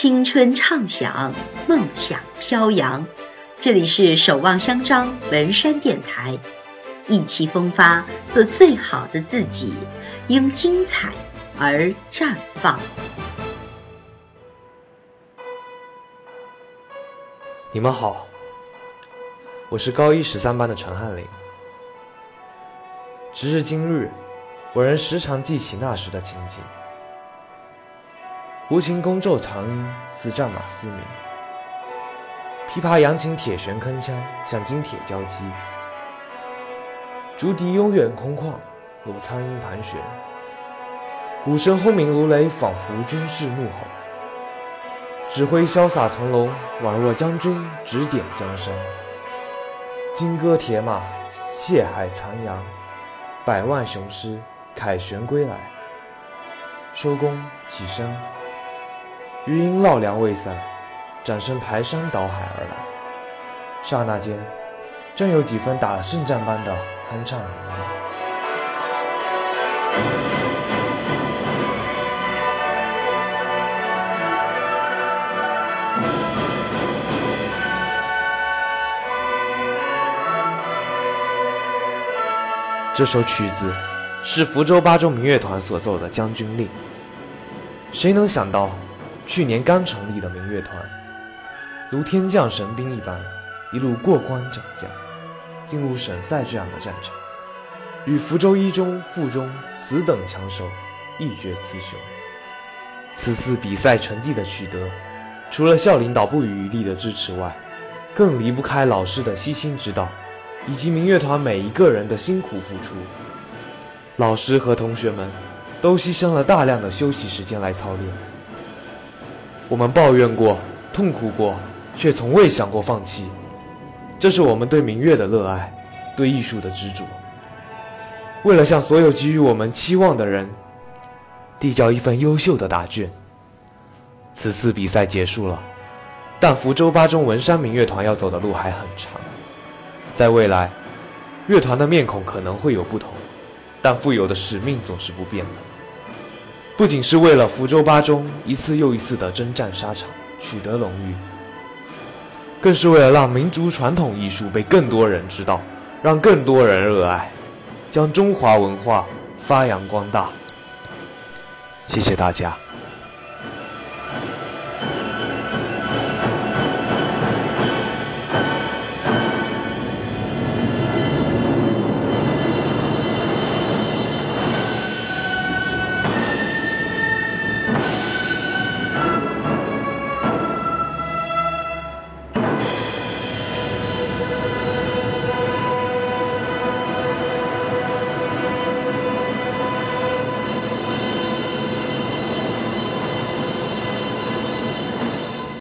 青春畅想，梦想飘扬。这里是守望相张文山电台，意气风发，做最好的自己，因精彩而绽放。你们好，我是高一十三班的陈翰林。直至今日，我仍时常记起那时的情景。无情宫骤长音，似战马嘶鸣；琵琶扬琴，铁弦铿锵，像金铁交击。竹笛悠远空旷，如苍鹰盘旋；鼓声轰鸣如雷，仿佛军士怒吼。指挥潇洒从容，宛若将军指点江山。金戈铁马，血海残阳，百万雄师凯旋归来。收工，起身。余音绕梁未散，掌声排山倒海而来。刹那间，真有几分打了胜仗般的酣畅淋漓。这首曲子是福州八中民乐团所奏的《将军令》。谁能想到？去年刚成立的民乐团，如天降神兵一般，一路过关斩将，进入省赛这样的战场，与福州一中、附中此等强手一决雌雄。此次比赛成绩的取得，除了校领导不遗余力的支持外，更离不开老师的悉心指导，以及民乐团每一个人的辛苦付出。老师和同学们都牺牲了大量的休息时间来操练。我们抱怨过，痛苦过，却从未想过放弃。这是我们对明月的热爱，对艺术的执着。为了向所有给予我们期望的人递交一份优秀的答卷。此次比赛结束了，但福州八中文山民乐团要走的路还很长。在未来，乐团的面孔可能会有不同，但富有的使命总是不变的。不仅是为了福州八中一次又一次的征战沙场取得荣誉，更是为了让民族传统艺术被更多人知道，让更多人热爱，将中华文化发扬光大。谢谢大家。